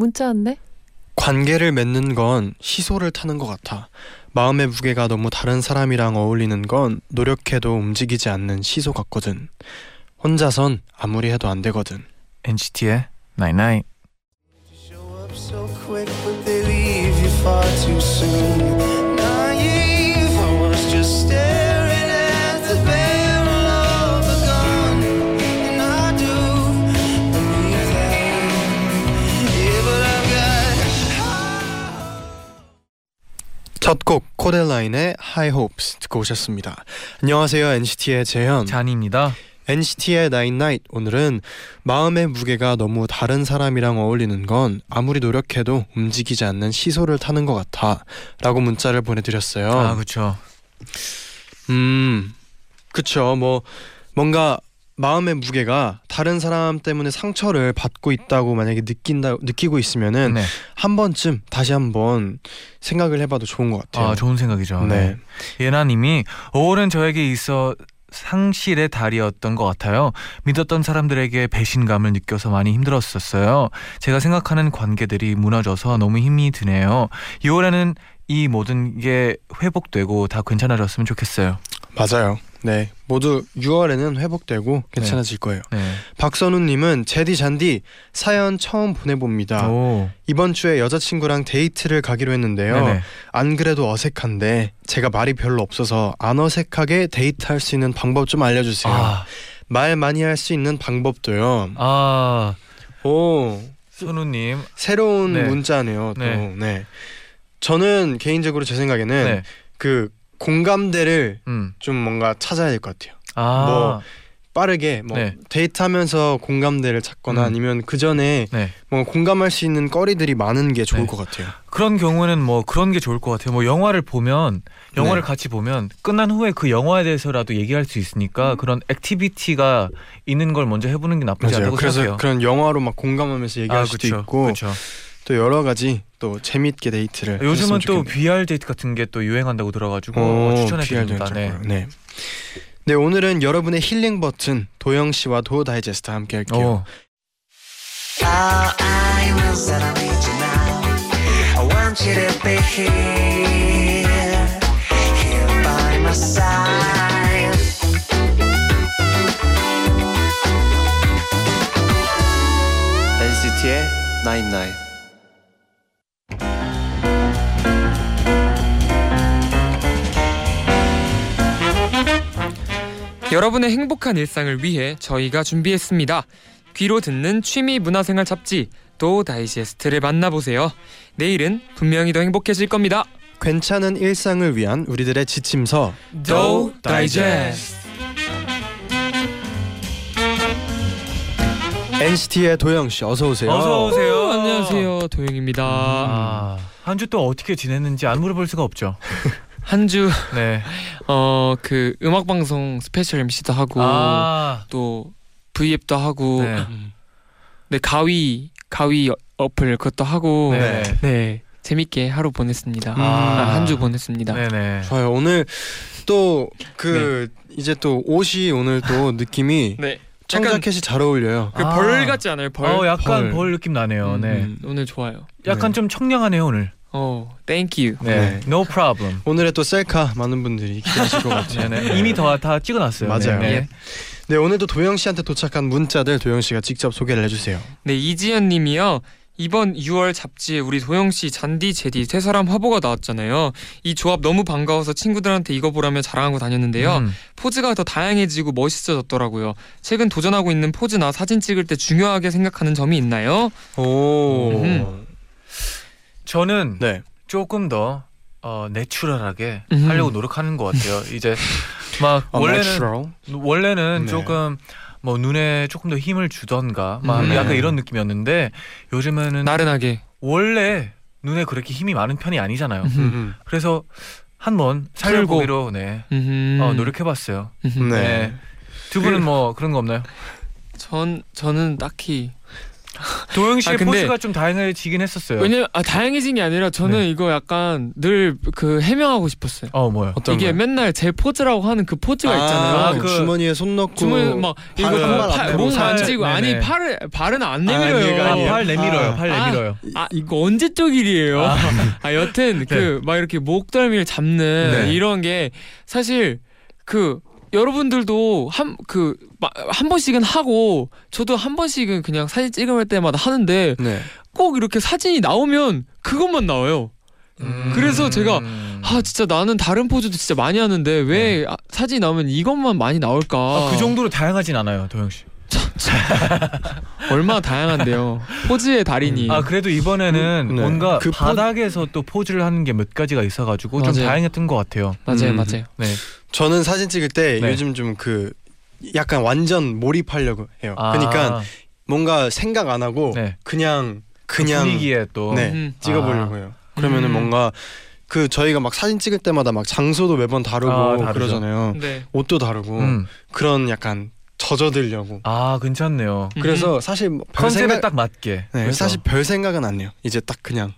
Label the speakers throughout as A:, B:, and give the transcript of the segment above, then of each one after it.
A: 문자 왔네.
B: 관계를 맺는 건 시소를 타는 것 같아. 마음의 무게가 너무 다른 사람이랑 어울리는 건 노력해도 움직이지 않는 시소 같거든. 혼자선 아무리 해도 안 되거든.
C: NCT의 Night Night.
B: 첫 곡 코델라인의 High Hopes 듣고 오셨습니다. 안녕하세요 NCT의 재현.
C: 잔입니다.
B: NCT의 Nine Night 오늘은 마음의 무게가 너무 다른 사람이랑 어울리는 건 아무리 노력해도 움직이지 않는 시소를 타는 것 같아라고 문자를 보내드렸어요.
C: 아 그렇죠.
B: 음, 그쵸. 뭐 뭔가 마음의 무게가 다른 사람 때문에 상처를 받고 있다고 만약에 느낀다 느끼고 있으면은
C: 네.
B: 한 번쯤 다시 한번 생각을 해봐도 좋은 것 같아요.
C: 아 좋은 생각이죠.
B: 네.
C: 네. 예나님이 5월은 저에게 있어 상실의 달이었던 것 같아요. 믿었던 사람들에게 배신감을 느껴서 많이 힘들었었어요. 제가 생각하는 관계들이 무너져서 너무 힘이 드네요. 6월에는 이 모든 게 회복되고 다 괜찮아졌으면 좋겠어요.
B: 맞아요. 네, 모두 6월에는 회복되고 괜찮아질 거예요.
C: 네.
B: 박선우님은 제디 잔디 사연 처음 보내봅니다.
C: 오.
B: 이번 주에 여자친구랑 데이트를 가기로 했는데요.
C: 네네.
B: 안 그래도 어색한데 제가 말이 별로 없어서 안 어색하게 데이트할 수 있는 방법 좀 알려주세요.
C: 아,
B: 말 많이 할 수 있는 방법도요.
C: 아
B: 오
C: 선우님.
B: 새로운
C: 네.
B: 문자네요. 또
C: 네.
B: 네. 저는 개인적으로 제 생각에는
C: 네.
B: 그 공감대를
C: 음.
B: 좀 뭔가 찾아야 될 것 같아요.
C: 아.
B: 뭐, 빠르게 뭐
C: 네.
B: 데이트하면서 공감대를 찾거나
C: 음.
B: 아니면 그 전에
C: 네.
B: 뭐 공감할 수 있는 거리들이 많은 게 좋을
C: 네.
B: 것 같아요.
C: 그런 경우에는 뭐 그런 게 좋을 것 같아요. 뭐 영화를 보면 영화를
B: 네.
C: 같이 보면 끝난 후에 그 영화에 대해서라도 얘기할 수 있으니까 그런 activity가 있는 걸 먼저 해보는 게 나쁘지
B: 맞아요.
C: 않다고
B: 그래서
C: 생각해요.
B: 그런 영화로 막 공감하면서 얘기할 수도
C: 그쵸,
B: 있고
C: 그쵸.
B: 또 여러 가지 또 재밌게 데이트를
C: 요즘은 또 VR 데이트 같은 게 또 유행한다고 들어가지고 추천해 드립니다. 네.
B: 네. 네 오늘은 여러분의 힐링 버튼 도영 씨와 도 다이제스트 함께 할게요.
D: 어.
E: NCT의
F: 여러분의 행복한 일상을 위해 저희가 준비했습니다. 귀로 듣는 취미 문화생활 잡지 도 다이제스트를 만나보세요. 내일은 분명히 더 행복해질 겁니다.
B: 괜찮은 일상을 위한 우리들의 지침서
F: 도 다이제스트.
B: NCT의 도영 씨 어서 오세요.
C: 어서 오세요.
F: 오, 안녕하세요 도영입니다.
C: 아, 한주 또 어떻게 지냈는지 안 물어볼 수가 없죠.
F: 한주
C: 네.
F: 어그 음악 방송 special MC도 하고
C: 아,
F: 또 V앱도 하고
C: 네.
F: 네 가위 가위 어플 그것도 하고
C: 네.
F: 네 재밌게 하루 보냈습니다.
C: 아.
F: 한주 보냈습니다.
C: 네네.
B: 좋아요. 오늘 또 그 이제 또 옷이 오늘 또 느낌이
F: 네.
B: 청자켓이 잘 어울려요.
F: 그
C: 아.
F: 벌 같지 않아요? 벌.
C: 어, 약간
B: 벌.
C: 벌, 느낌 나네요.
F: 음,
C: 네.
F: 음, 오늘 좋아요.
C: 약간
B: 네.
C: 좀 청량하네요 오늘.
F: 어, thank you.
C: 네.
B: 네.
C: No problem.
B: 오늘의 또 셀카 많은 분들이 기대하실 것 같아요.
C: 네네. 이미 더다 찍어놨어요.
B: 맞아요.
C: 네.
B: 네 오늘도 도영 씨한테 도착한 문자들 도영 씨가 직접 소개를 해주세요.
F: 네, 이지연 님이요. 이번 6월 잡지에 우리 도영 씨 잔디 제디 세 사람 화보가 나왔잖아요. 이 조합 너무 반가워서 친구들한테 이거 보라며 자랑하고 다녔는데요.
C: 음.
F: 포즈가 더 다양해지고 멋있어졌더라고요. 최근 도전하고 있는 포즈나 사진 찍을 때 중요하게 생각하는 점이 있나요?
B: 오.
F: 음.
C: 저는
B: 네.
C: 조금 더 어, 내추럴하게
F: 음.
C: 하려고 노력하는 것 같아요. 이제 막
B: 어,
C: 원래는. 원래는
B: 네.
C: 조금 뭐 눈에 조금 더 힘을 주던가 막
F: 음.
C: 약간
B: 네.
C: 이런 느낌이었는데 요즘에는
F: 나른하게.
C: 원래 눈에 그렇게 힘이 많은 편이 아니잖아요.
F: 음.
B: 음.
C: 그래서 한번 살려보기로 네
F: 음.
C: 어, 노력해봤어요.
F: 음.
B: 네.
C: 네. 두 분은 뭐 그런 거 없나요?
F: 전 저는 딱히
C: 도영 씨의
F: 아, 근데-
C: 포즈가 좀 다양해지긴 했었어요.
F: 왜냐면 아, 다양해진 게 아니라 저는
C: 네.
F: 이거 약간 늘 그 해명하고 싶었어요.
C: 어 뭐요?
B: 어떤
F: 이게
B: 거요?
F: 맨날 제 포즈라고 하는 그 포즈가 있잖아요.
C: 아, 그그
B: 주머니에 손 넣고
F: 주머니 막 이거 몸 만지고 아니. 팔을 발은 안
B: 아,
F: 내밀어요.
B: 얘가
C: 아. 팔 내밀어요.
B: 아.
C: 팔
F: 아.
C: 내밀어요.
F: 아 이거 언제적 일이에요?
C: 아.
F: 아 여튼 그 막 이렇게 목덜미를 잡는
C: 네.
F: 이런 게 사실 그 여러분들도 한 그 한 번씩은 하고 저도 한 번씩은 그냥 사진 찍을 때마다 하는데
B: 네.
F: 꼭 이렇게 사진이 나오면 그것만 나와요.
C: 음.
F: 그래서 제가 아 진짜 나는 다른 포즈도 진짜 많이 하는데 왜 아, 사진이 나오면 이것만 많이 나올까?
C: 네. 아, 그 정도로 다양하진 않아요, 도영 씨.
F: 얼마나 다양한데요. 포즈의 달인이.
C: 아 그래도 이번에는
B: 음, 네.
C: 뭔가
B: 그 포-
C: 바닥에서 또 포즈를 하는 게 몇 가지가 있어가지고 좀
F: 맞아요.
C: 다양했던 것 같아요.
F: 맞아요,
B: 음.
F: 맞아요.
C: 네.
B: 저는 사진 찍을 때
C: 네.
B: 요즘 좀 그 약간 완전 몰입하려고 해요.
C: 아,
B: 그러니까 뭔가 생각 안 하고
C: 네.
B: 그냥
C: 그
B: 그냥
C: 분위기에 또
B: 네.
F: 음.
B: 찍어보려고 해요. 그러면은
F: 음.
B: 뭔가 그 저희가 막 사진 찍을 때마다 막 장소도 매번 다르고
C: 아.
B: 그러잖아요.
F: 네.
B: 옷도 다르고
C: 음.
B: 그런 약간 젖어들려고.
C: 아 괜찮네요.
B: 그래서 사실 뭐 별
C: 컨셉에
B: 생각
C: 딱 맞게.
B: 네,
C: 그래서
B: 사실 별 생각은 안 해요. 이제 딱 그냥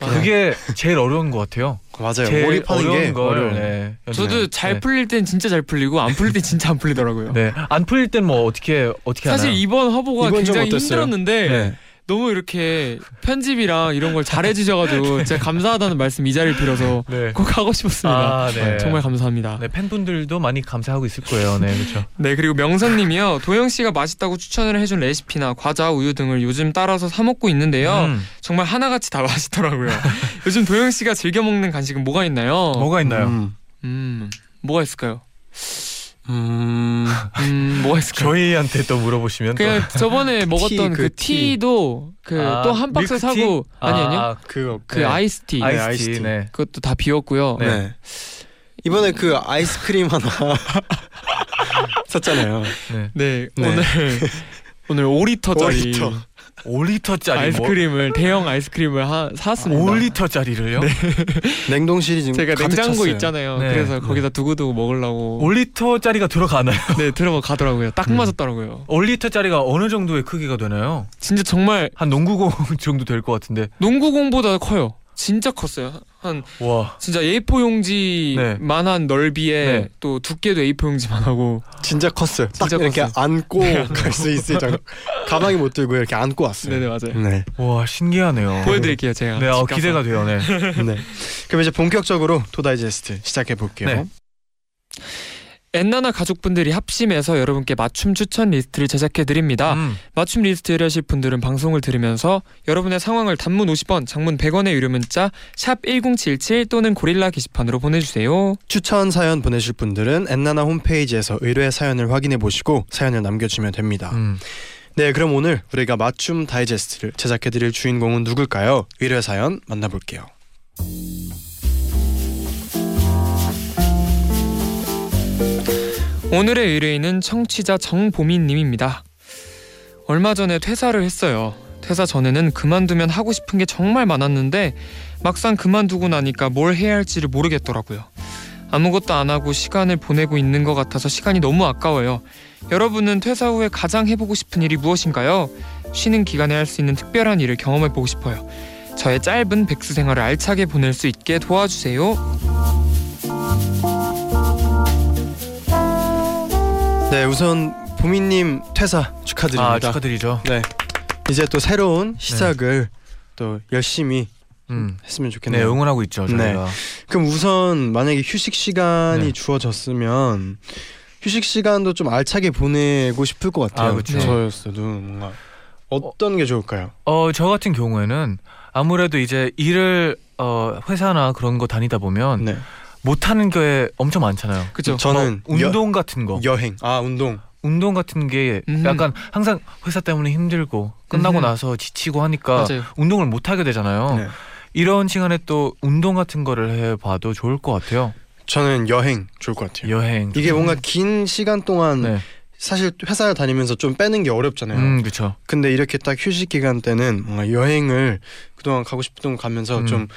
C: 그게 제일 어려운 것 같아요.
B: 맞아요.
C: 제일
B: 몰입하는
C: 어려운
B: 게
C: 걸.
B: 어려워요.
C: 네.
F: 저도 잘
C: 네.
F: 풀릴 땐 진짜 잘 풀리고 안 풀릴 땐 진짜 안 풀리더라고요.
C: 네. 안 풀릴 땐 뭐 어떻게 어떻게
F: 사실
C: 하나요?
F: 이번 화보가
B: 이번 좀
F: 굉장히
B: 어땠어요?
F: 힘들었는데
C: 네.
F: 너무 이렇게 편집이랑 이런 걸 잘해주셔가지고 제가 감사하다는 말씀 이 자리를 빌어서
C: 네.
F: 꼭 하고 싶었습니다.
C: 아, 네.
F: 정말 감사합니다.
C: 네, 팬분들도 많이 감사하고 있을 거예요. 네, 그렇죠.
F: 네 그리고 명선님이요 도영 씨가 맛있다고 추천을 해준 레시피나 과자 우유 등을 요즘 따라서 사 먹고 있는데요
C: 음,
F: 정말 하나같이 다 맛있더라고요 요즘 도영 씨가 즐겨 먹는 간식은 뭐가 있나요?
C: 뭐가 있나요?
B: 음.
F: 음 뭐가 있을까요?
B: 음.
F: 음 뭐가 있을까요?
C: 저희한테 또 물어보시면 또
F: 그냥 저번에 먹었던
B: 티,
F: 그,
B: 그 티.
F: 티도 그
C: 아,
F: 또한 박스? 사고 아니 아니요
C: 아,
B: 그거
F: 그
C: 네.
F: 아이스티
B: 아이-
C: 아이스티.
B: 아이스티.
C: 네.
F: 그것도 다 비웠고요
C: 네.
B: 네. 이번에 그 아이스크림 하나 샀잖아요.
C: 네.
F: 네,
B: 네.
F: 오늘 오늘 5리터짜리
B: 5리터.
C: 5리터짜리
F: 아이스크림을 대형 아이스크림을 하, 사왔습니다.
C: 5리터짜리를요?
B: 냉동실이 지금
F: 제가 냉장고
B: 찼어요.
F: 있잖아요.
C: 네.
F: 그래서 거기다 두고두고 먹으려고
C: 5리터짜리가 들어가나요?
F: 네 들어가 가더라고요. 딱
C: 음.
F: 맞았더라고요.
C: 5리터짜리가 어느 정도의 크기가 되나요?
F: 진짜 정말
C: 한 농구공 정도 될 것 같은데.
F: 농구공보다 커요. 진짜 컸어요. 한
C: 와.
F: 진짜 A4 용지만 한 넓이에
C: 네.
F: 또 두께도 A4 용지만 하고
B: 진짜 컸어요. 딱
F: 진짜
B: 이렇게
F: 컸어요.
B: 안고 갈 수 있을 정도. 가방에 못 들고 이렇게 안고 왔어요.
F: 네네 맞아요.
B: 네.
C: 와, 신기하네요.
F: 보여드릴게요 제가.
C: 네, 어. 기대가 돼요. 네.
B: 네. 그럼 이제 본격적으로 토다이제스트 시작해 볼게요.
C: 네.
F: 엔나나 가족분들이 합심해서 여러분께 맞춤 추천 리스트를 제작해 드립니다.
C: 음.
F: 맞춤 리스트를 하실 분들은 방송을 들으면서 여러분의 상황을 단문 50원, 장문 100원의 유료 문자 샵 #1077 또는 고릴라 게시판으로 보내주세요.
B: 추천 사연 보내실 분들은 엔나나 홈페이지에서 의뢰 사연을 확인해 보시고 사연을 남겨주시면 됩니다.
C: 음.
B: 네, 그럼 오늘 우리가 맞춤 다이제스트를 제작해 드릴 주인공은 누굴까요? 의뢰 사연 만나볼게요.
F: 오늘의 의뢰인은 청취자 정보민님입니다. 얼마 전에 퇴사를 했어요. 퇴사 전에는 그만두면 하고 싶은 게 정말 많았는데 막상 그만두고 나니까 뭘 해야 할지를 모르겠더라고요. 아무것도 안 하고 시간을 보내고 있는 것 같아서 시간이 너무 아까워요. 여러분은 퇴사 후에 가장 해보고 싶은 일이 무엇인가요? 쉬는 기간에 할 수 있는 특별한 일을 경험해보고 싶어요. 저의 짧은 백수 생활을 알차게 보낼 수 있게 도와주세요.
B: 네, 우선 보미님 퇴사 축하드립니다.
C: 아, 축하드리죠.
B: 네, 이제 또 새로운 시작을 또 열심히
C: 음.
B: 했으면
C: 네,
B: 좋겠네요.
C: 응원하고 있죠, 저희가.
B: 그럼 우선 만약에 휴식 시간이
C: 네.
B: 주어졌으면 휴식 시간도 좀 알차게 보내고 싶을 것 같아요.
C: 아, 그쵸.
B: 저였어도 뭔가 어떤 게 좋을까요?
C: 어, 저 같은 경우에는 아무래도 이제 일을 어, 회사나 그런 거 다니다 보면
B: 네,
C: 못 하는 게 엄청 많잖아요.
F: 그죠?
B: 저는
C: 뭐 운동 같은 거.
B: 여행, 아 운동.
C: 운동 같은 게
F: 음.
C: 약간 항상 회사 때문에 힘들고 끝나고
F: 음.
C: 나서 지치고 하니까
F: 맞아요.
C: 운동을 못 하게 되잖아요.
B: 네.
C: 이런 시간에 또 운동 같은 거를 해봐도 좋을 것 같아요.
B: 저는 여행 좋을 것 같아요.
C: 여행.
B: 이게 뭔가 긴 시간 동안
C: 네.
B: 사실 회사를 다니면서 좀 빼는 게 어렵잖아요.
C: 음, 그렇죠.
B: 근데 이렇게 딱 휴식 기간 때는 뭔가 여행을 그동안 가고 싶었던 거 가면서
C: 음.
B: 좀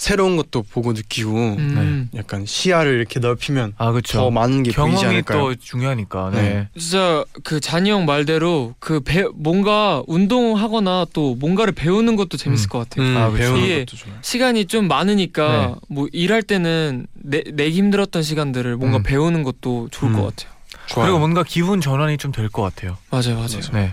B: 새로운 것도 보고 느끼고
F: 음.
B: 약간 시야를 이렇게 넓히면
C: 아, 그렇죠.
B: 더 많은 게 보이지
C: 경험이
B: 않을까요?
C: 또 중요하니까. 네.
B: 네.
F: 진짜 그 잔이 형 말대로 그 배, 뭔가 운동하거나 또 뭔가를 배우는 것도 재밌을
C: 음.
F: 것 같아요.
B: 음,
C: 아, 그쵸.
B: 배우는 것도 좋아요.
F: 시간이 좀 많으니까
C: 네.
F: 뭐 일할 때는 내, 내기 힘들었던 시간들을 뭔가
C: 음.
F: 배우는 것도 좋을
B: 음.
F: 것 같아요.
B: 좋아요.
C: 그리고 뭔가 기분 전환이 좀 될 것 같아요.
F: 맞아요, 맞아요.
C: 네.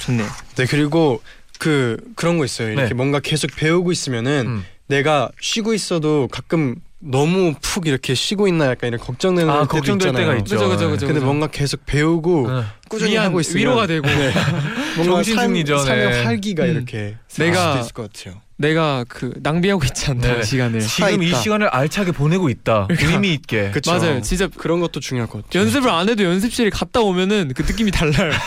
F: 좋네요.
B: 네 그리고 그 그런 거 있어요. 이렇게
C: 네.
B: 뭔가 계속 배우고 있으면은
C: 음.
B: 내가 쉬고 있어도 가끔 너무 푹 이렇게 쉬고 있나 약간 이런 걱정되는
C: 아,
B: 때도
C: 걱정될
B: 있잖아요.
C: 때가 있죠.
F: 그죠, 그죠, 그죠.
B: 근데 뭔가 계속 배우고
C: 네.
B: 꾸준히
F: 위안,
B: 하고 있으면
F: 위로가 되고
B: 뭔가
C: 정신 승리죠,
B: 삶, 삶의
C: 네.
B: 활기가
F: 음.
B: 이렇게
F: 내가-
B: 수도 있을 것 같아요.
F: 내가 그 낭비하고 있지 않다
C: 네.
F: 시간을.
C: 지금 이
B: 있다.
C: 시간을 알차게 보내고 있다. 의미 있게.
B: 그쵸?
F: 맞아요. 진짜
B: 그런 것도 중요할 것 같아요.
F: 연습을 안 해도 연습실에 갔다 오면은 그 느낌이 달라요.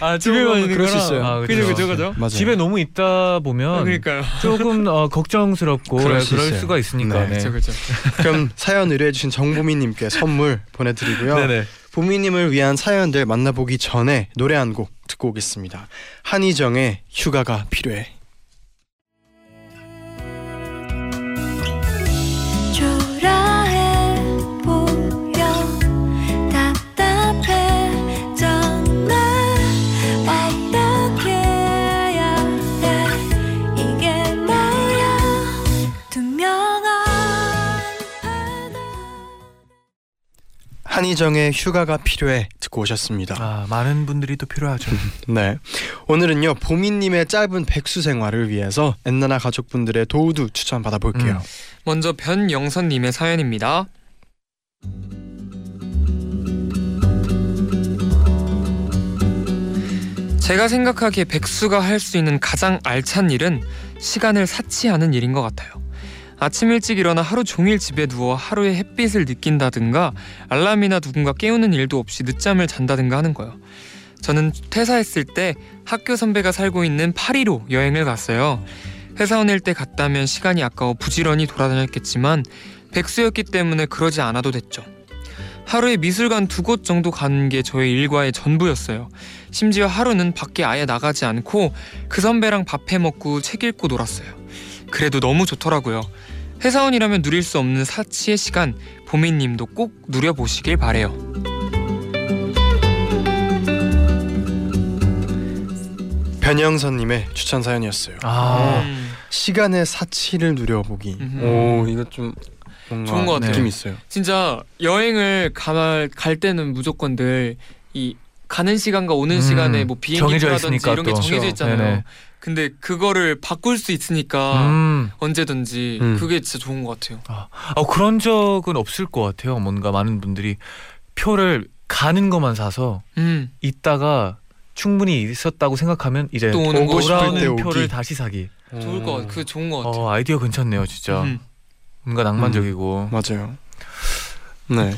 C: 아,
F: 집에만 있는
B: 그럴 수. 있어요.
C: 아,
F: 그죠, 그죠, 그죠.
B: 맞아요.
C: 집에 너무 있다 보면
F: 그러니까요.
C: 조금 어, 걱정스럽고
B: 그럴
C: 그럴,
B: 수 있어요.
C: 수가 있으니까.
B: 네.
C: 네.
F: 그죠, 그죠.
B: 그럼 사연 의뢰해주신 정보미님께 선물 보내드리고요.
C: 네네.
B: 보미님을 위한 사연들 만나보기 전에 노래 한곡 듣고 오겠습니다. 한희정의 휴가가 필요해. 한희정의 휴가가 필요해 듣고 오셨습니다.
C: 아, 많은 분들이 또 필요하죠.
B: 네. 오늘은요 보미님의 짧은 백수 생활을 위해서 엔나나 가족분들의 도우도 추천 받아볼게요.
C: 음.
F: 먼저 변영선님의 사연입니다. 제가 생각하기에 백수가 할 수 있는 가장 알찬 일은 시간을 사치하는 일인 것 같아요. 아침 일찍 일어나 하루 종일 집에 누워 하루의 햇빛을 느낀다든가 알람이나 누군가 깨우는 일도 없이 늦잠을 잔다든가 하는 거예요. 저는 퇴사했을 때 학교 선배가 살고 있는 파리로 여행을 갔어요. 회사원일 때 갔다면 시간이 아까워 부지런히 돌아다녔겠지만 백수였기 때문에 그러지 않아도 됐죠. 하루에 미술관 두 곳 정도 가는 게 저의 일과의 전부였어요. 심지어 하루는 밖에 아예 나가지 않고 그 선배랑 밥해 먹고 책 읽고 놀았어요. 그래도 너무 좋더라고요. 회사원이라면 누릴 수 없는 사치의 시간 보미님도 꼭 누려보시길 바래요.
B: 변영선님의 추천 사연이었어요.
C: 아,
F: 음,
B: 시간의 사치를 누려보기.
F: 음흠.
B: 오 이거 좀 뭔가
F: 좋은 것 같아요.
B: 느낌 있어요.
F: 진짜 여행을 가, 갈 때는 무조건 늘이 가는 시간과 오는
C: 음,
F: 시간에 뭐 비행기라든지
C: 정해져 있으니까
F: 이런 게
C: 또.
F: 정해져. 있잖아요.
C: 네네.
F: 근데 그거를 바꿀 수 있으니까
C: 음.
F: 언제든지
B: 음.
F: 그게 진짜 좋은 것 같아요.
C: 어, 그런 적은 없을 것 같아요. 뭔가 많은 분들이 표를 가는 것만 사서
F: 음,
C: 있다가 충분히 있었다고 생각하면 이제
F: 또 오는
B: 오고
F: 거
B: 싶을 때
C: 돌아오는
B: 오기.
C: 표를 다시 사기.
F: 좋을 것 같아. 그 좋은 것 같아요.
C: 어, 아이디어 괜찮네요, 진짜.
F: 음.
C: 뭔가 낭만적이고.
B: 맞아요. 네.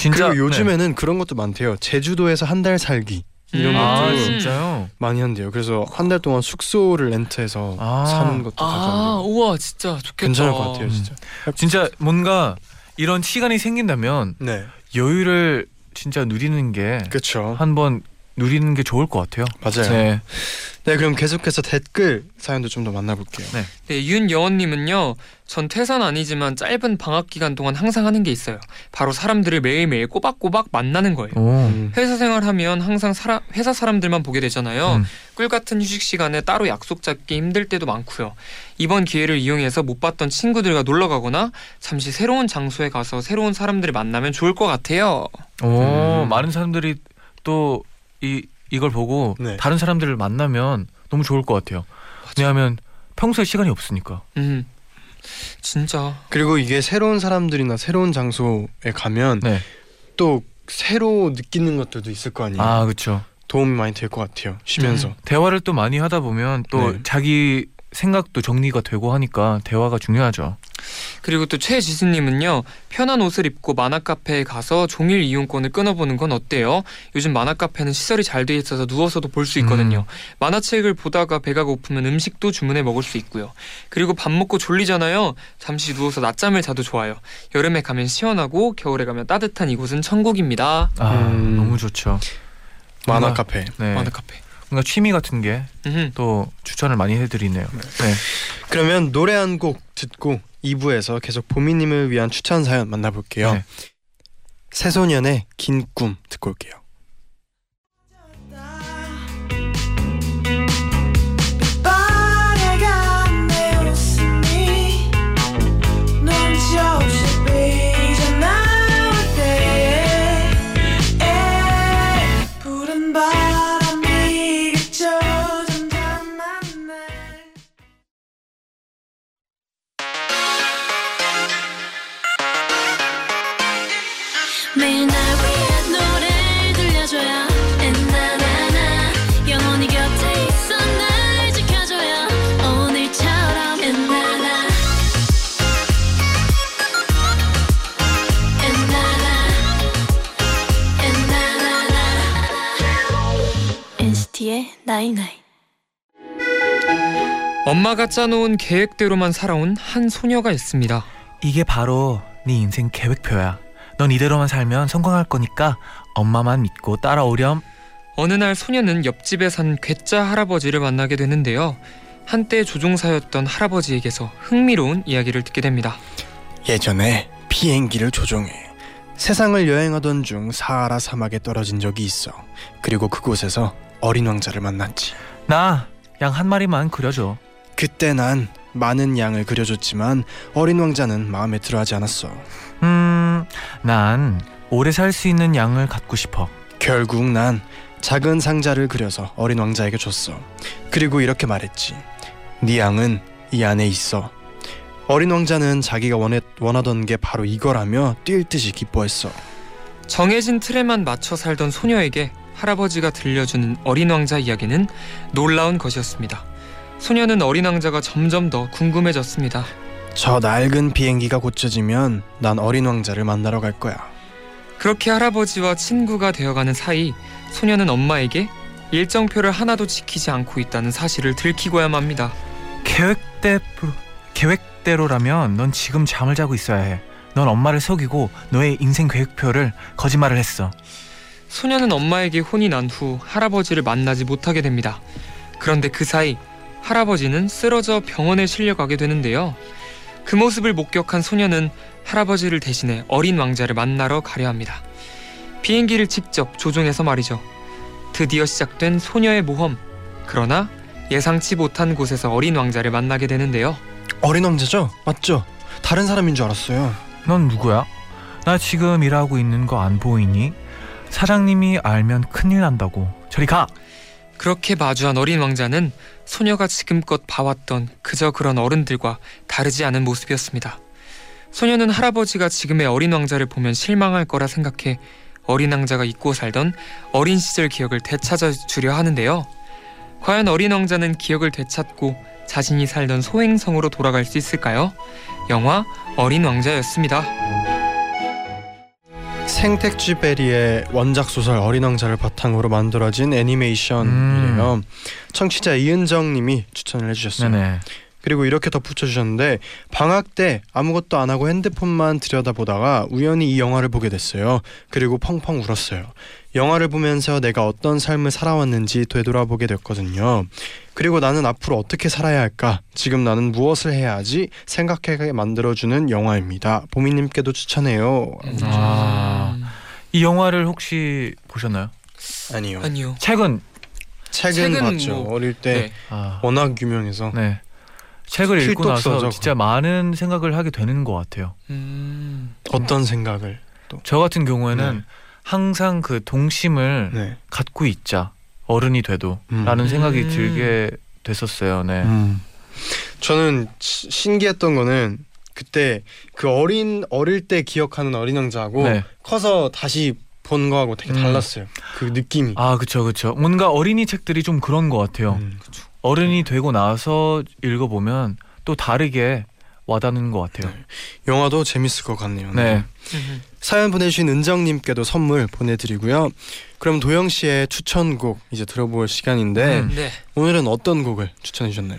C: 진짜
B: 그리고 요즘에는 그런 것도 많대요. 제주도에서 한 달 살기 이런
F: 음.
C: 아
B: 것도
C: 진짜요?
B: 많이 한대요. 그래서 한 달 동안 숙소를 렌트해서
C: 아.
B: 사는 것도
F: 아. 우와, 진짜 좋겠다.
B: 괜찮을 것 같아요, 진짜.
C: 진짜 뭔가 이런 시간이 생긴다면
B: 네,
C: 여유를 진짜 누리는 게
B: 그렇죠.
C: 한번 누리는 게 좋을 것 같아요.
B: 맞아요.
C: 네.
B: 네, 그럼 계속해서 댓글 사연도 좀 더 만나볼게요.
F: 네, 윤여원님은요. 전 퇴사는 아니지만 짧은 방학 기간 동안 항상 하는 게 있어요. 바로 사람들을 매일매일 꼬박꼬박 만나는 거예요.
C: 오.
B: 음.
F: 회사 생활하면 항상 사람, 회사 사람들만 보게 되잖아요.
C: 음.
F: 꿀 같은 휴식 시간에 따로 약속 잡기 힘들 때도 많고요. 이번 기회를 이용해서 못 봤던 친구들과 놀러 가거나 잠시 새로운 장소에 가서 새로운 사람들을 만나면 좋을 것 같아요.
C: 오,
B: 음.
C: 많은 사람들이 또 이 이걸 보고
B: 네.
C: 다른 사람들을 만나면 너무 좋을 것 같아요. 왜냐하면 평소에 시간이 없으니까.
F: 음, 진짜.
B: 그리고 이게 새로운 사람들이나 새로운 장소에 가면
C: 네.
B: 또 새로 느끼는 것들도 있을 거 아니에요.
C: 아, 그렇죠.
B: 도움이 많이 될 것 같아요. 쉬면서.
C: 대화를 또 많이 하다 보면 또
B: 네.
C: 자기 생각도 정리가 되고 하니까 대화가 중요하죠.
F: 그리고 또 최지수님은요 편한 옷을 입고 만화 카페에 가서 종일 이용권을 끊어보는 건 어때요? 요즘 만화 카페는 시설이 잘 돼 있어서 누워서도 볼 수 있거든요. 만화책을 보다가 배가 고프면 음식도 주문해 먹을 수 있고요. 그리고 밥 먹고 졸리잖아요. 잠시 누워서 낮잠을 자도 좋아요. 여름에 가면 시원하고 겨울에 가면 따뜻한 이곳은 천국입니다.
C: 아
B: 음.
C: 너무 좋죠.
B: 만화 카페.
C: 네.
F: 만화 카페.
C: 뭔가 취미 같은 게 또. 추천을 많이 해드리네요. 네.
B: 그러면 노래 한 곡 듣고 2부에서 계속 보미님을 위한 추천 사연 만나볼게요.
C: 네.
B: 새소년의 긴 꿈 듣고 올게요.
A: 매일 날 위한 노래를 들려줘요 엔나나나 영원히 곁에 있어 날 지켜줘요 오늘처럼 엔나나 엔나나 엔나나나 NCT의 night night
F: 엄마가 짜놓은 계획대로만 살아온 한 소녀가 있습니다.
C: 이게 바로 네 인생 계획표야. 넌 이대로만 살면 성공할 거니까 엄마만 믿고 따라오렴.
F: 어느 날 소녀는 옆집에 산 괴짜 할아버지를 만나게 되는데요. 한때 조종사였던 할아버지에게서 흥미로운 이야기를 듣게 됩니다.
B: 예전에 비행기를 조종해 세상을 여행하던 중 사하라 사막에 떨어진 적이 있어. 그리고 그곳에서 어린 왕자를 만났지.
C: 나 양 한 마리만 그려줘.
B: 그때 난 많은 양을 그려줬지만 어린 왕자는 마음에 들어하지 않았어.
C: 음, 난 오래 살 수 있는 양을 갖고 싶어.
B: 결국 난 작은 상자를 그려서 어린 왕자에게 줬어. 그리고 이렇게 말했지. 네 양은 이 안에 있어. 어린 왕자는 자기가 원했, 원하던 게 바로 이거라며 뛸 듯이 기뻐했어.
F: 정해진 틀에만 맞춰 살던 소녀에게 할아버지가 들려주는 어린 왕자 이야기는 놀라운 것이었습니다. 소녀는 어린 왕자가 점점 더 궁금해졌습니다.
B: 저 낡은 비행기가 고쳐지면 난 어린 왕자를 만나러 갈 거야.
F: 그렇게 할아버지와 친구가 되어가는 사이 소녀는 엄마에게 일정표를 하나도 지키지 않고 있다는 사실을 들키고야 맙니다.
C: 계획대 계획대로라면 넌 지금 잠을 자고 있어야 해. 넌 엄마를 속이고 너의 인생 계획표를 거짓말을 했어.
F: 소녀는 엄마에게 혼이 난 후 할아버지를 만나지 못하게 됩니다. 그런데 그 사이 할아버지는 쓰러져 병원에 실려가게 되는데요. 그 모습을 목격한 소녀는 할아버지를 대신해 어린 왕자를 만나러 가려 합니다. 비행기를 직접 조종해서 말이죠. 드디어 시작된 소녀의 모험. 그러나 예상치 못한 곳에서 어린 왕자를 만나게 되는데요.
B: 어린 왕자죠? 맞죠? 다른 사람인 줄 알았어요.
C: 넌 누구야? 나 지금 일하고 있는 거 안 보이니? 사장님이 알면 큰일 난다고. 저리 가.
F: 그렇게 마주한 어린 왕자는 소녀가 지금껏 봐왔던 그저 그런 어른들과 다르지 않은 모습이었습니다. 소녀는 할아버지가 지금의 어린 왕자를 보면 실망할 거라 생각해 어린 왕자가 잊고 살던 어린 시절 기억을 되찾아 주려 하는데요. 과연 어린 왕자는 기억을 되찾고 자신이 살던 소행성으로 돌아갈 수 있을까요? 영화 어린 왕자였습니다.
B: 생택쥐 베리의 원작 소설 어린 왕자를 바탕으로 만들어진 애니메이션이래요. 청취자 이은정 님이 추천을 해주셨어요.
C: 네네.
B: 그리고 이렇게 덧붙여 주셨는데 방학 때 아무것도 안 하고 핸드폰만 들여다보다가 우연히 이 영화를 보게 됐어요. 그리고 펑펑 울었어요. 영화를 보면서 내가 어떤 삶을 살아왔는지 되돌아보게 됐거든요. 그리고 나는 앞으로 어떻게 살아야 할까? 지금 나는 무엇을 해야 하지? 생각하게 만들어주는 영화입니다. 보미님께도 추천해요.
C: 아. 이 영화를 혹시 보셨나요?
B: 아니요.
F: 아니요.
C: 책은
B: 책은,
F: 책은
B: 봤죠.
F: 뭐-
B: 어릴 때
F: 네.
C: 아,
B: 워낙 유명해서
C: 네. 책을 읽고 나서
B: 필독서죠,
C: 진짜 많은 생각을 하게 되는 것 같아요.
F: 음.
B: 어떤 생각을?
C: 저 같은 경우에는
B: 네.
C: 항상 그 동심을
B: 네.
C: 갖고 있자 어른이 돼도
B: 음.
C: 라는 생각이
F: 음.
C: 들게 됐었어요. 네.
B: 음. 저는 시- 신기했던 거는 그때 그 어린 어릴 때 기억하는 어린 왕자하고
C: 네.
B: 커서 다시 본 거하고 되게
C: 음.
B: 달랐어요. 그 느낌이.
C: 아, 그쵸, 그쵸. 뭔가 어린이 책들이 좀 그런 것 같아요.
B: 음.
C: 어른이 되고 나서 읽어보면 또 다르게 와닿는 것 같아요.
B: 영화도 재밌을 것 같네요.
C: 네.
B: 사연 보내주신 은정님께도 선물 보내드리고요. 그럼 도영 씨의 추천곡 이제 들어볼 시간인데
C: 음.
F: 네.
B: 오늘은 어떤 곡을 추천해 주셨나요?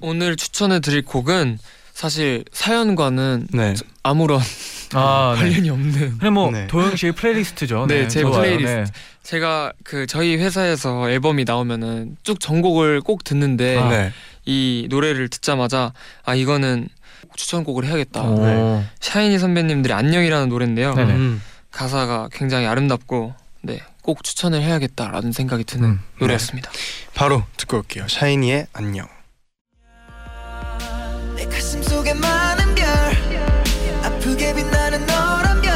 F: 오늘 추천해 드릴 곡은 사실 사연과는
B: 네.
F: 아무런
C: 아, 네.
F: 관련이 없는
C: 근데 뭐
B: 네.
C: 도영 씨의 playlist죠.
F: 네, 제
C: 좋아요.
F: 플레이리스트.
C: 네.
F: 제가 그 저희 회사에서 앨범이 나오면은 쭉 전곡을 꼭 듣는데
C: 아.
B: 네.
F: 이 노래를 듣자마자 아 이거는 추천곡을 해야겠다.
C: 오.
B: 네.
F: 샤이니 선배님들의 안녕이라는 노래인데요.
C: 네네.
B: 음.
F: 가사가 굉장히 아름답고 네, 꼭 추천을 해야겠다라는 생각이 드는
C: 음.
F: 노래였습니다.
B: 바로 듣고 올게요. 샤이니의 안녕.
G: 내 가슴 속에 많은 별 아프게 빛나는 별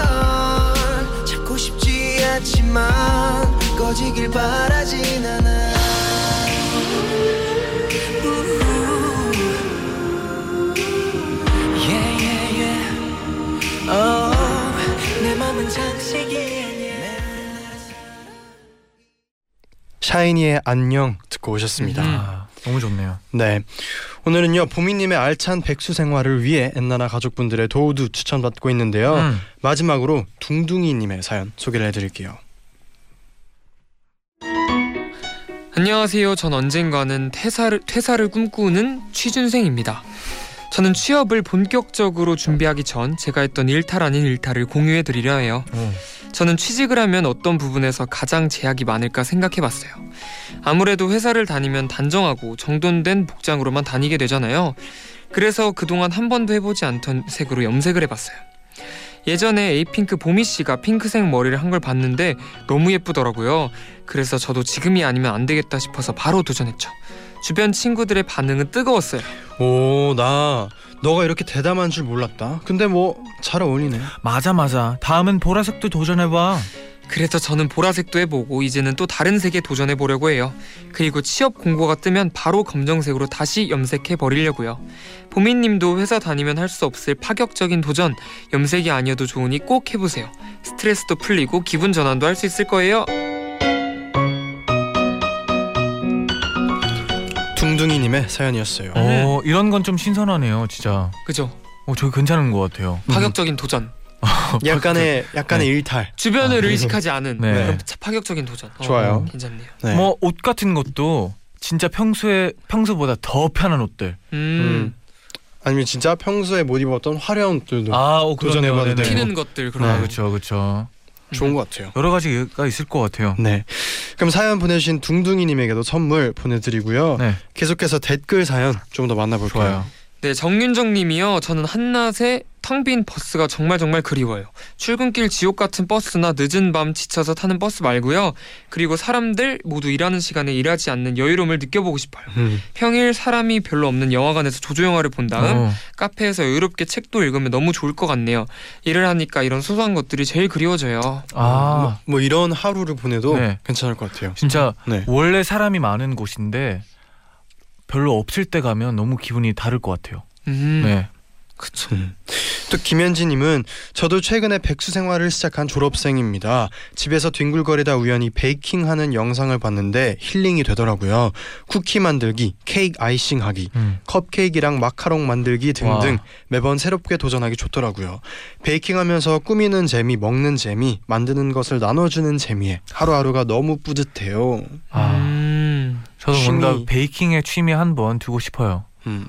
G: 잡고 싶지 않지만 꺼지길 바라진 않아 우후. Yeah, yeah, yeah. Oh, 내 맘은 장식이야
B: 샤이니의 안녕 듣고 오셨습니다.
F: 음.
C: 아, 너무 좋네요.
B: 네. 오늘은요 보미님의 알찬 백수 생활을 위해 엔나나 가족분들의 도우도 추천받고 있는데요.
C: 음.
B: 마지막으로 둥둥이님의 사연 소개를 해드릴게요.
F: 안녕하세요. 전 언젠가는 퇴사를, 퇴사를 꿈꾸는 취준생입니다. 저는 취업을 본격적으로 준비하기 전 제가 했던 일탈 아닌 일탈을 공유해 드리려 해요.
C: 오.
F: 저는 취직을 하면 어떤 부분에서 가장 제약이 많을까 생각해 봤어요. 아무래도 회사를 다니면 단정하고 정돈된 복장으로만 다니게 되잖아요. 그래서 그동안 한 번도 해보지 않던 색으로 염색을 해봤어요. 예전에 에이핑크 보미 씨가 핑크색 머리를 한 걸 봤는데 너무 예쁘더라고요. 그래서 저도 지금이 아니면 안 되겠다 싶어서 바로 도전했죠. 주변 친구들의 반응은 뜨거웠어요.
B: 오, 나 너가 이렇게 대담한 줄 몰랐다. 근데 뭐 잘 어울리네.
C: 맞아 맞아. 다음은 보라색도 도전해봐.
F: 그래서 저는 보라색도 해보고 이제는 또 다른 색에 도전해 보려고 해요. 그리고 취업 공고가 뜨면 바로 검정색으로 다시 염색해 버리려고요. 보미님도 회사 다니면 할 수 없을 파격적인 도전 염색이 아니어도 좋으니 꼭 해보세요. 스트레스도 풀리고 기분 전환도 할 수 있을 거예요.
B: 둥둥이님의 사연이었어요.
C: 어, 이런 건 좀 신선하네요, 진짜.
F: 그죠?
C: 어, 저기 괜찮은 것 같아요.
F: 파격적인 도전.
B: 약간의 약간의 일탈.
F: 주변을
C: 아,
F: 의식하지 않은
C: 네.
F: 그런 파격적인 도전. 어,
B: 좋아요.
F: 괜찮네요.
B: 네.
C: 뭐옷 같은 것도 진짜 평소에 평소보다 더 편한 옷들.
F: 음,
B: 음. 아니면 진짜 평소에 못 입었던 화려한 옷들도
C: 아, 어,
B: 도전해봐도. 되고.
F: 튀는 것들 그런
C: 아,
F: 거.
C: 그렇죠, 그렇죠.
B: 좋은 것 같아요.
C: 여러 가지가 있을 것 같아요.
B: 네. 그럼 사연 보내주신 둥둥이님에게도 선물 보내드리고요.
C: 네,
B: 계속해서 댓글 사연 좀 더 만나볼게요.
C: 좋아요.
F: 네, 정윤정 님이요. 저는 한낮에 텅 빈 버스가 정말 정말 그리워요. 출근길 지옥 같은 버스나 늦은 밤 지쳐서 타는 버스 말고요. 그리고 사람들 모두 일하는 시간에 일하지 않는 여유로움을 느껴보고 싶어요.
B: 음.
F: 평일 사람이 별로 없는 영화관에서 조조 영화를 본 다음
C: 어,
F: 카페에서 여유롭게 책도 읽으면 너무 좋을 것 같네요. 일을 하니까 이런 소소한 것들이 제일 그리워져요.
C: 아,
B: 뭐, 뭐 이런 하루를 보내도
C: 네.
B: 괜찮을 것 같아요.
C: 진짜
B: 네.
C: 원래 사람이 많은 곳인데 별로 없을 때 가면 너무 기분이 다를 것 같아요.
F: 음,
C: 네.
F: 그쵸.
B: 음. 또 김현진님은 저도 최근에 백수 생활을 시작한 졸업생입니다. 집에서 뒹굴거리다 우연히 베이킹하는 영상을 봤는데 힐링이 되더라고요. 쿠키 만들기, 케이크 아이싱하기,
C: 음.
B: 컵케이크랑 마카롱 만들기 등등
C: 와.
B: 매번 새롭게 도전하기 좋더라고요. 베이킹하면서 꾸미는 재미, 먹는 재미, 만드는 것을 나눠주는 재미에 하루하루가 너무 뿌듯해요.
C: 아,
F: 음.
C: 저도
B: 취미.
C: 뭔가 베이킹에 취미 한 번 두고 싶어요.
B: 음.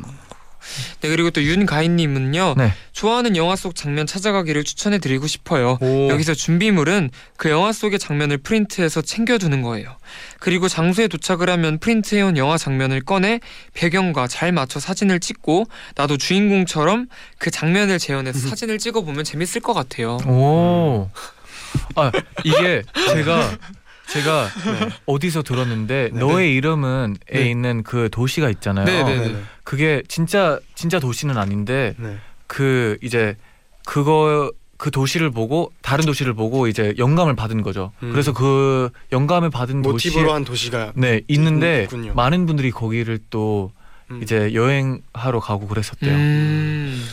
F: 네 그리고 또 윤가인님은요.
C: 네.
F: 좋아하는 영화 속 장면 찾아가기를 추천해드리고 싶어요.
B: 오.
F: 여기서 준비물은 그 영화 속의 장면을 프린트해서 챙겨두는 거예요. 그리고 장소에 도착을 하면 프린트해온 영화 장면을 꺼내 배경과 잘 맞춰 사진을 찍고 나도 주인공처럼 그 장면을 재현해서 사진을 찍어보면 재밌을 것 같아요.
C: 오. 아 이게 제가 제가
B: 네.
C: 어디서 들었는데
B: 네.
C: 너의 이름은에
B: 네.
C: 있는 그 도시가 있잖아요.
F: 네, 네.
B: 네네.
C: 그게 진짜 진짜 도시는 아닌데
B: 네.
C: 그 이제 그거 그 도시를 보고 다른 도시를 보고 이제 영감을 받은 거죠.
B: 음.
C: 그래서 그 영감을 받은
B: 모티브로 한 도시가
C: 네 있는데
B: 있군요.
C: 많은 분들이 거기를 또
B: 음.
C: 이제 여행하러 가고 그랬었대요.
F: 음.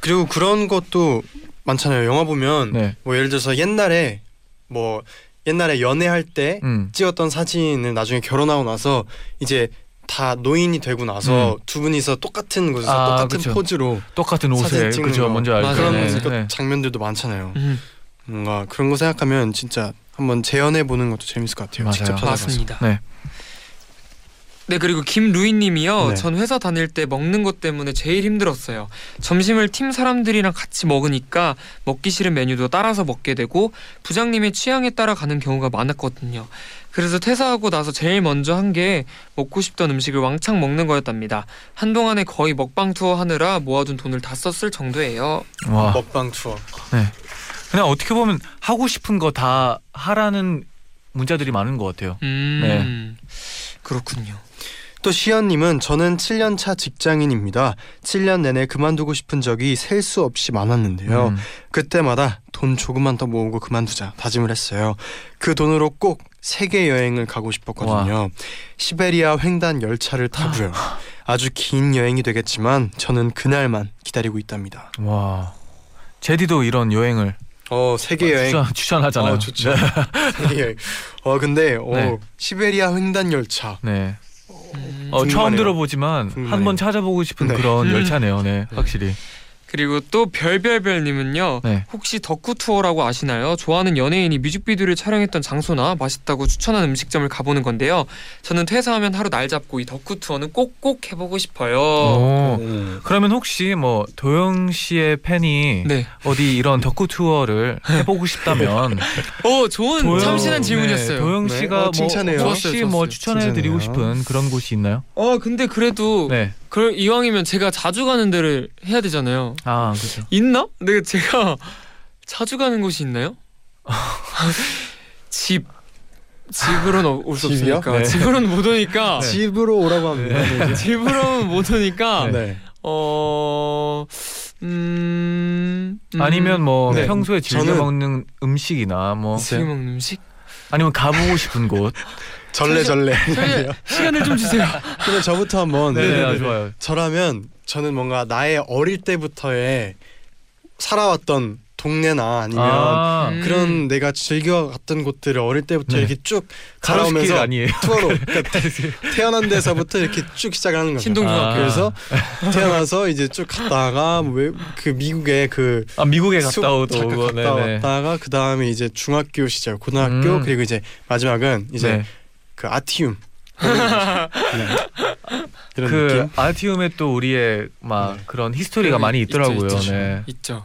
B: 그리고 그런 것도 많잖아요. 영화 보면
C: 네.
B: 뭐 예를 들어서 옛날에 뭐 옛날에 연애할 때
C: 음.
B: 찍었던 사진을 나중에 결혼하고 나서 이제 다 노인이 되고 나서
C: 음.
B: 두 분이서 똑같은 곳에서
C: 아,
B: 똑같은
C: 그쵸.
B: 포즈로
C: 똑같은 옷에
B: 사진 찍는
C: 그죠
B: 거.
C: 뭔지 알죠.
F: 맞아요.
C: 네,
B: 그런
C: 네.
B: 장면들도 많잖아요.
F: 음,
B: 뭔가 그런 거 생각하면 진짜 한번 재현해 보는 것도 재밌을 것 같아요.
C: 맞아요.
B: 직접 찾아가서.
F: 맞습니다.
C: 네.
F: 네 그리고 김루이님이요.
B: 네.
F: 전 회사 다닐 때 먹는 것 때문에 제일 힘들었어요. 점심을 팀 사람들이랑 같이 먹으니까 먹기 싫은 메뉴도 따라서 먹게 되고 부장님의 취향에 따라 가는 경우가 많았거든요. 그래서 퇴사하고 나서 제일 먼저 한 게 먹고 싶던 음식을 왕창 먹는 거였답니다. 한동안에 거의 먹방 투어 하느라 모아둔 돈을 다 썼을 정도예요.
C: 와.
B: 먹방 투어.
C: 그냥 어떻게 보면 하고 싶은 거 다 하라는 문자들이 많은 것 같아요.
F: 음 그렇군요.
B: 또 시연님은 저는 7년 차 직장인입니다. 7년 내내 그만두고 싶은 적이 셀 수 없이 많았는데요.
C: 음.
B: 그때마다 돈 조금만 더 모으고 그만두자 다짐을 했어요. 그 돈으로 꼭 세계 여행을 가고 싶었거든요. 시베리아 횡단 열차를 타고요. 아주 긴 여행이 되겠지만 저는 그날만 기다리고 있답니다.
C: 와. 제디도 이런 여행을
B: 어 세계 여행.
C: 추천, 추천 하잖아요.
B: 어, 좋죠. 세계 여행. 어 근데 어,
C: 네.
B: 시베리아 횡단 열차.
C: 네.
F: 음,
C: 어, 처음. 들어보지만. 한번 찾아보고 싶은
B: 네.
C: 그런
F: 음.
C: 열차네요. 네,
B: 네.
C: 확실히.
F: 그리고 또 별별별님은요.
C: 네.
F: 혹시 덕후 투어라고 아시나요? 좋아하는 연예인이 뮤직비디오를 촬영했던 장소나 맛있다고 추천한 음식점을 가보는 건데요. 저는 퇴사하면 하루 날 잡고 이 덕후 투어는 꼭꼭 해보고 싶어요.
C: 오.
B: 음.
C: 그러면 혹시 뭐 도영 씨의 팬이
F: 네.
C: 어디 이런 덕후 투어를 해보고 싶다면
F: 어 좋은
C: 도영-
F: 참신한
C: 네,
F: 질문이었어요.
C: 도영
B: 네.
C: 씨가
B: 어, 칭찬해요.
C: 뭐
F: 좋았어요,
C: 혹시 뭐
F: 좋았어요.
C: 추천해드리고
B: 칭찬해요.
C: 싶은 그런 곳이 있나요?
F: 어 근데 그래도
C: 네.
F: 그 이왕이면 제가 자주 가는 데를 해야 되잖아요.
C: 아 그렇죠.
F: 있나? 근데 제가 자주 가는 곳이 있나요? 집 집으로는 올 수
B: 집이요?
F: 없으니까
C: 네.
F: 집으로는 못 오니까
B: 집으로 오라고 합니다. 네.
F: 집으로는 못 오니까
B: 네.
F: 어 음, 음
C: 아니면 뭐
F: 네.
C: 평소에 즐겨
B: 저는-
C: 먹는 음식이나 뭐
F: 지금 먹는 음식
C: 아니면 가보고 싶은 곳.
B: 절레 절레.
F: 저희 시간을 좀 주세요.
B: 그러면 저부터 한번
C: 네,
B: 네,
C: 아,
B: 네, 네.
C: 좋아요.
B: 저라면 저는 뭔가 나의 어릴 때부터의 살아왔던 동네나 아니면
C: 아,
F: 음.
B: 그런 내가 즐겨 갔던 곳들을 어릴 때부터
C: 네.
B: 이렇게 쭉
C: 아니에요.
B: 투어로 그러니까 태어난 데서부터 이렇게 쭉 시작하는 거죠.
F: 신동중학교.
C: 아.
B: 그래서 태어나서 이제 쭉 갔다가 뭐 외- 그 미국의
C: 그아 미국에 갔다
B: 잠깐
C: 오고,
B: 갔다
C: 네네.
B: 왔다가 그 다음에 이제 중학교 시절, 고등학교
C: 음.
B: 그리고 이제 마지막은 이제
C: 네.
B: 그 아티움 네.
C: 그
B: 느낌.
C: 아티움에 또 우리의 막
B: 네.
C: 그런 히스토리가 많이
F: 있죠,
C: 있더라고요.
F: 있죠.
C: 네.
F: 있죠.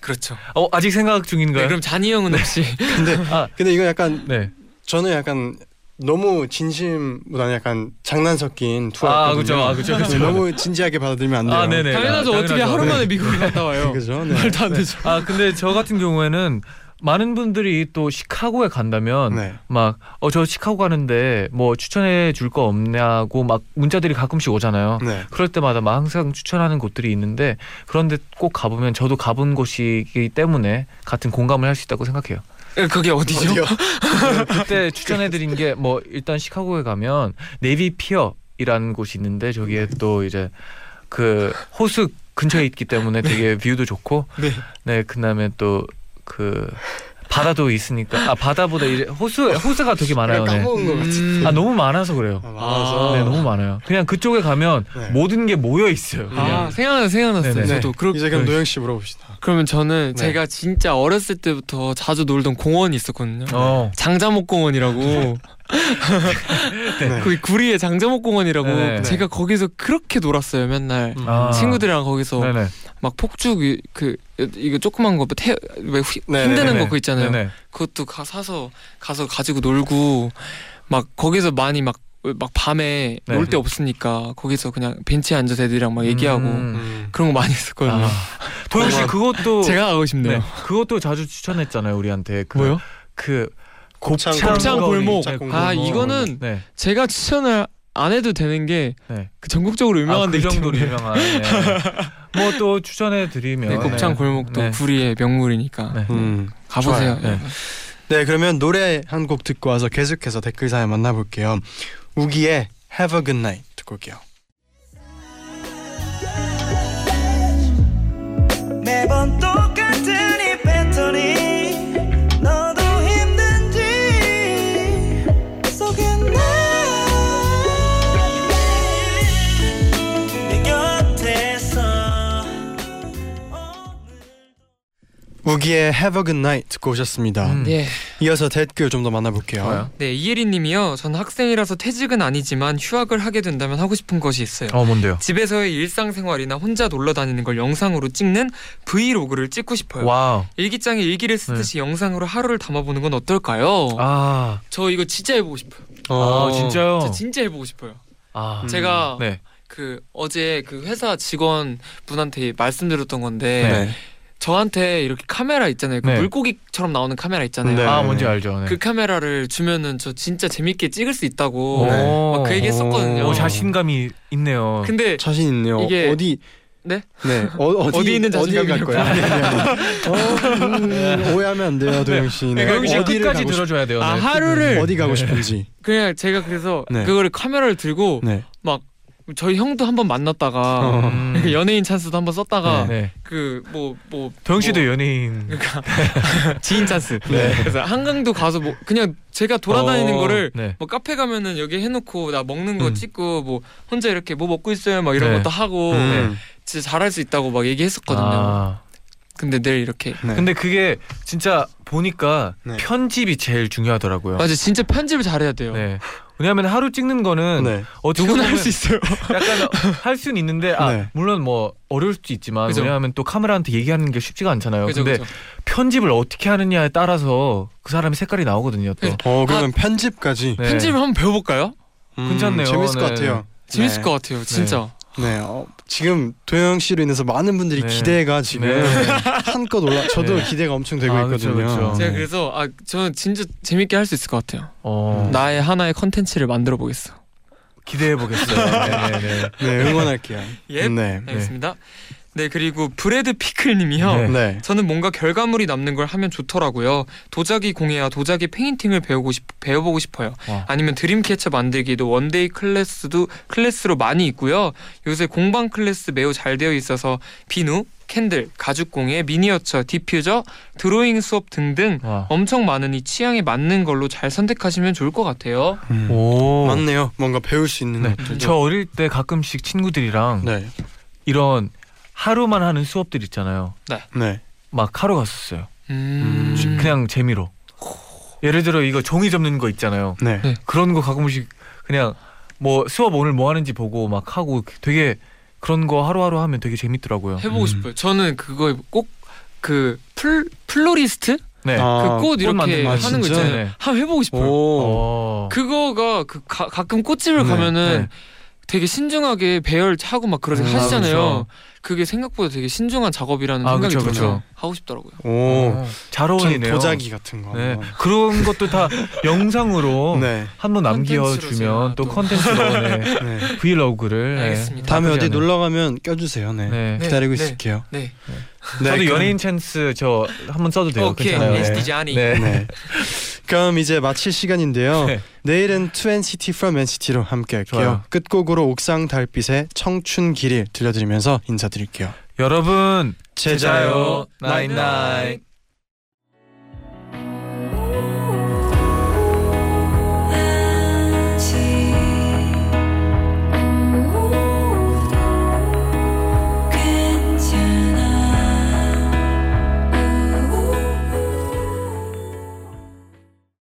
F: 그렇죠.
C: 어 아직 생각 중인가요?
F: 네, 그럼 잔이 형은 혹시
B: 근데
C: 아
B: 근데 이건 약간
C: 네.
B: 저는 약간 너무 진심보다는 약간 장난 섞인
C: 아
B: 투어였거든요.
C: 그죠, 아 그죠,
B: 네,
C: 그죠.
B: 너무 진지하게 받아들이면 안 돼요.
C: 아 네네.
F: 당연하죠.
C: 아,
F: 어떻게
C: 당연하죠.
F: 하루
C: 네.
F: 만에 미국에 갔다 와요?
B: 그죠? 네.
F: 말도 안 되죠.
C: 아 근데 저 같은 경우에는 많은 분들이 또 시카고에 간다면
B: 네.
C: 막어 저 시카고 가는데 뭐 추천해 줄 거 없냐고 막 문자들이 가끔씩 오잖아요.
B: 네.
C: 그럴 때마다 막 항상 추천하는 곳들이 있는데 그런데 꼭 가보면 저도 가본 곳이기 때문에 같은 공감을 할 수 있다고 생각해요.
F: 예, 그게 어디죠?
B: 어디요?
C: 그때 추천해드린 게 뭐 일단 시카고에 가면 Navy Pier이라는 곳이 있는데 저기에 또 이제 그 호수 근처에 있기 때문에 되게 view도 좋고
F: 네.
C: 네 그다음에 또 그 바다도 있으니까 아 바다보다 이제 호수 호수가 되게 많아요. 네.
F: 음.
C: 아 너무 많아서 그래요.
B: 아, 많아서.
C: 네 너무 많아요. 그냥 그쪽에 가면
B: 네.
C: 모든 게 모여 있어요. 그냥.
F: 아 생각나 생각났어요.
C: 네네.
F: 저도 그러,
B: 이제 그럼 도영 씨 물어봅시다.
F: 그러면 저는
B: 네.
F: 제가 진짜 어렸을 때부터 자주 놀던 공원이 있었거든요.
C: 어.
F: 장자목 공원이라고
B: 네.
F: 거기 구리에 장자목 공원이라고
C: 네.
F: 제가 거기서 그렇게 놀았어요 맨날
B: 음.
C: 아.
F: 친구들이랑 거기서
C: 네네.
F: 막 폭죽 이- 그 이거 조그만 거 태, 왜 휘-
B: 네,
F: 힘드는
C: 네네.
F: 거 그거 있잖아요
C: 네네.
F: 그것도 가, 사서 가서 가지고 놀고 막 거기서 많이 막막 밤에
C: 네.
F: 놀데 없으니까 거기서 그냥 벤치에 앉아서 애들이랑 막 얘기하고
C: 음.
B: 음.
F: 그런 거 많이 했었거든요.
C: 아. 도영 씨 그것도
F: 제가 가고 싶네요.
C: 네. 그것도 자주 추천했잖아요 우리한테. 그,
F: 뭐요?
C: 그
B: 곱창
C: 곱창.
F: 골목.
C: 네,
F: 아
B: 골목.
F: 이거는
C: 네.
F: 제가 추천을 안 해도 되는 게그
C: 네.
F: 전국적으로 유명한
C: 아, 데그 정도로 유명한. 네. 뭐또 추천해 드리면
F: 네, 곱창 골목도
C: 네.
F: 구리의 명물이니까
C: 네.
B: 음.
F: 가보세요.
C: 네.
B: 네, 그러면 노래 한 곡 듣고 와서 계속해서 댓글 사연 만나볼게요. 우기의 Have a Good Night 듣고 올게요.
G: 매번 똑같은 이 패턴이
B: 우기의 Have a Good Night 듣고 오셨습니다.
C: 음.
F: 네.
B: 이어서 댓글 좀 더 만나볼게요.
C: 좋아요.
F: 네, 이예리님이요. 전 학생이라서 퇴직은 아니지만 휴학을 하게 된다면 하고 싶은 것이 있어요.
C: 어 뭔데요?
F: 집에서의 일상생활이나 혼자 놀러 다니는 걸 영상으로 찍는 브이로그를 찍고 싶어요.
C: Wow.
F: 일기장에 일기를 쓰듯이 영상으로 하루를 담아보는 건 어떨까요?
C: 아,
F: 저 이거 진짜 해보고 싶어요.
C: 아 진짜요?
F: 저 진짜 해보고 싶어요.
C: 아,
B: 음.
F: 제가
C: 네.
F: 그 어제 그 회사 직원 분한테 말씀드렸던 건데
B: 네.
F: 저한테 이렇게 카메라 있잖아요. 그
C: 네.
F: 물고기처럼 나오는 카메라 있잖아요.
B: 네.
C: 아 뭔지 알죠. 네.
F: 그 카메라를 주면은 저 진짜 재밌게 찍을 수 있다고
C: 오.
F: 막그 얘기 했었거든요.
C: 오, 자신감이 있네요.
F: 근데
B: 자신 있네요.
F: 이게-
B: 어디
F: 네?
B: 네. 어, 어디,
F: 어디 있는
B: 어디에 갈? 거야? 아니. 어, 음, 오해하면 안 돼요, 도영 씨. 네.
C: 도영 씨 끝까지. 들어줘야 돼요.
F: 아
C: 네.
F: 하루를
B: 어디 가고 싶은지.
F: 그냥 제가 그래서
B: 네.
F: 그거를 카메라를 들고
B: 네.
F: 저희 형도 한번 만났다가
B: 어.
C: 음.
F: 이렇게 연예인 찬스도 한번 썼다가
C: 네.
F: 그뭐뭐
C: 도영 씨도
F: 뭐
C: 연예인.
F: 그러니까 지인 찬스.
B: 네.
F: 그래서 한강도 가서 뭐 그냥 제가 돌아다니는
C: 어,
F: 거를
C: 네.
F: 뭐 카페 가면은 여기 해놓고 나 먹는 거
B: 음.
F: 찍고 뭐 혼자 이렇게 뭐 먹고 있어요 막 이런
C: 네.
F: 것도 하고
B: 음.
F: 진짜 잘할 수 있다고 막 얘기했었거든요.
C: 아,
F: 근데 내일 이렇게
B: 네.
C: 근데 그게 진짜 보니까
B: 네.
C: 편집이 제일 중요하더라고요.
F: 맞아 진짜 편집을 잘해야 돼요.
C: 네. 왜냐하면 하루 찍는 거는
B: 네.
C: 어떻게
F: 누구나 할 수 있어요.
C: 약간 할 수는 있는데 아
B: 네.
C: 물론 뭐 어려울 수도 있지만
F: 그죠.
C: 왜냐하면 또 카메라한테 얘기하는 게 쉽지가 않잖아요.
F: 그죠,
C: 근데
F: 그죠.
C: 편집을 어떻게 하느냐에 따라서 그 사람의 색깔이 나오거든요. 또.
F: 네.
B: 어, 그러면 편집까지.
C: 네.
F: 편집을 한번 배워볼까요?
B: 음,
C: 괜찮네요.
B: 재밌을 것
C: 네.
B: 같아요.
F: 재밌을
B: 네.
F: 것 같아요, 진짜.
B: 네. 어, 지금 도영 씨로 인해서 많은 분들이
C: 네.
B: 기대가 지금
C: 네.
B: 한껏 올라. 저도
C: 네.
B: 기대가 엄청 되고
C: 아, 그쵸,
B: 있거든요.
C: 그쵸.
F: 제가
C: 네.
F: 그래서 아 저는 진짜 재밌게 할 수 있을 것 같아요.
C: 어,
F: 나의 하나의 컨텐츠를 만들어 보겠어.
C: 기대해 보겠어요. 네네네.
B: 네, 응원할게요.
F: 예,
B: 네.
F: 알겠습니다. 네 그리고 브래드 피클님이요.
C: 네.
B: 네.
F: 저는 뭔가 결과물이 남는 걸 하면 좋더라고요. 도자기 공예와 도자기 페인팅을 배우고 싶 배워보고 싶어요.
C: 와.
F: 아니면 dreamcatcher 만들기도 one-day class도 class로 많이 있고요. 요새 공방 클래스 매우 잘 되어 있어서 비누, 캔들, 가죽 공예, 미니어처, 디퓨저, 드로잉 수업 등등
C: 와.
F: 엄청 많으니 취향에 맞는 걸로 잘 선택하시면 좋을 것 같아요.
B: 음.
C: 오.
B: 맞네요. 뭔가 배울 수 있는
C: 네. 저 어릴 때 가끔씩 친구들이랑
B: 네.
C: 이런 하루만 하는 수업들 있잖아요.
B: 네.
C: 막 하러 갔었어요.
F: 음.
B: 음.
C: 그냥 재미로. 예를 들어 이거 종이 접는 거 있잖아요.
B: 네.
F: 네.
C: 그런 거 가끔씩 그냥 뭐 수업 오늘 뭐 하는지 보고 막 하고 되게 그런 거 하루하루 하면 되게 재밌더라고요.
F: 해보고
B: 음.
F: 싶어요. 저는 그거 꼭 그 플 플로리스트
C: 네.
B: 아,
F: 그꽃 이렇게
B: 거.
F: 하는 거
B: 진짜?
F: 있잖아요.
C: 네.
F: 한번 해보고 싶어요.
B: 오.
C: 어.
F: 그거가 그 가, 가끔 꽃집을
B: 네,
F: 가면은
C: 네.
F: 되게 신중하게 배열하고 막 그러게
B: 음,
F: 하시잖아요.
C: 그렇죠.
F: 그게 생각보다 되게 신중한 작업이라는
C: 아,
F: 생각이
C: 그쵸,
F: 들어서
C: 그쵸.
F: 하고 싶더라고요.
B: 오.
C: 어,
B: 잘전
C: 어울리네요.
B: 도자기 같은 거.
C: 네. 그런 것도 다 영상으로
B: 네.
C: 한번 남겨주면 또
F: 또.
C: 컨텐츠로 네.
B: 네.
C: 브이로그를 네.
F: 알겠습니다.
B: 다음에 어디. 놀러 가면 껴주세요. 네.
C: 네.
F: 네.
B: 기다리고
F: 네.
B: 있을게요.
F: 네.
B: 네,
C: 저도
B: 그럼-
C: 연예인 찬스 저 한번 써도 돼요.
F: 오케이.
C: 괜찮아요.
F: NCT 쟈니.
C: 네.
B: 네. 그럼 이제 마칠 시간인데요.
C: 네.
B: 내일은 2NCT from NCT로 함께 할게요.
C: 좋아요.
B: 끝곡으로 옥상달빛의 청춘길 들려드리면서 인사드릴게요.
C: 여러분
B: 제자요
C: 나잇나잇.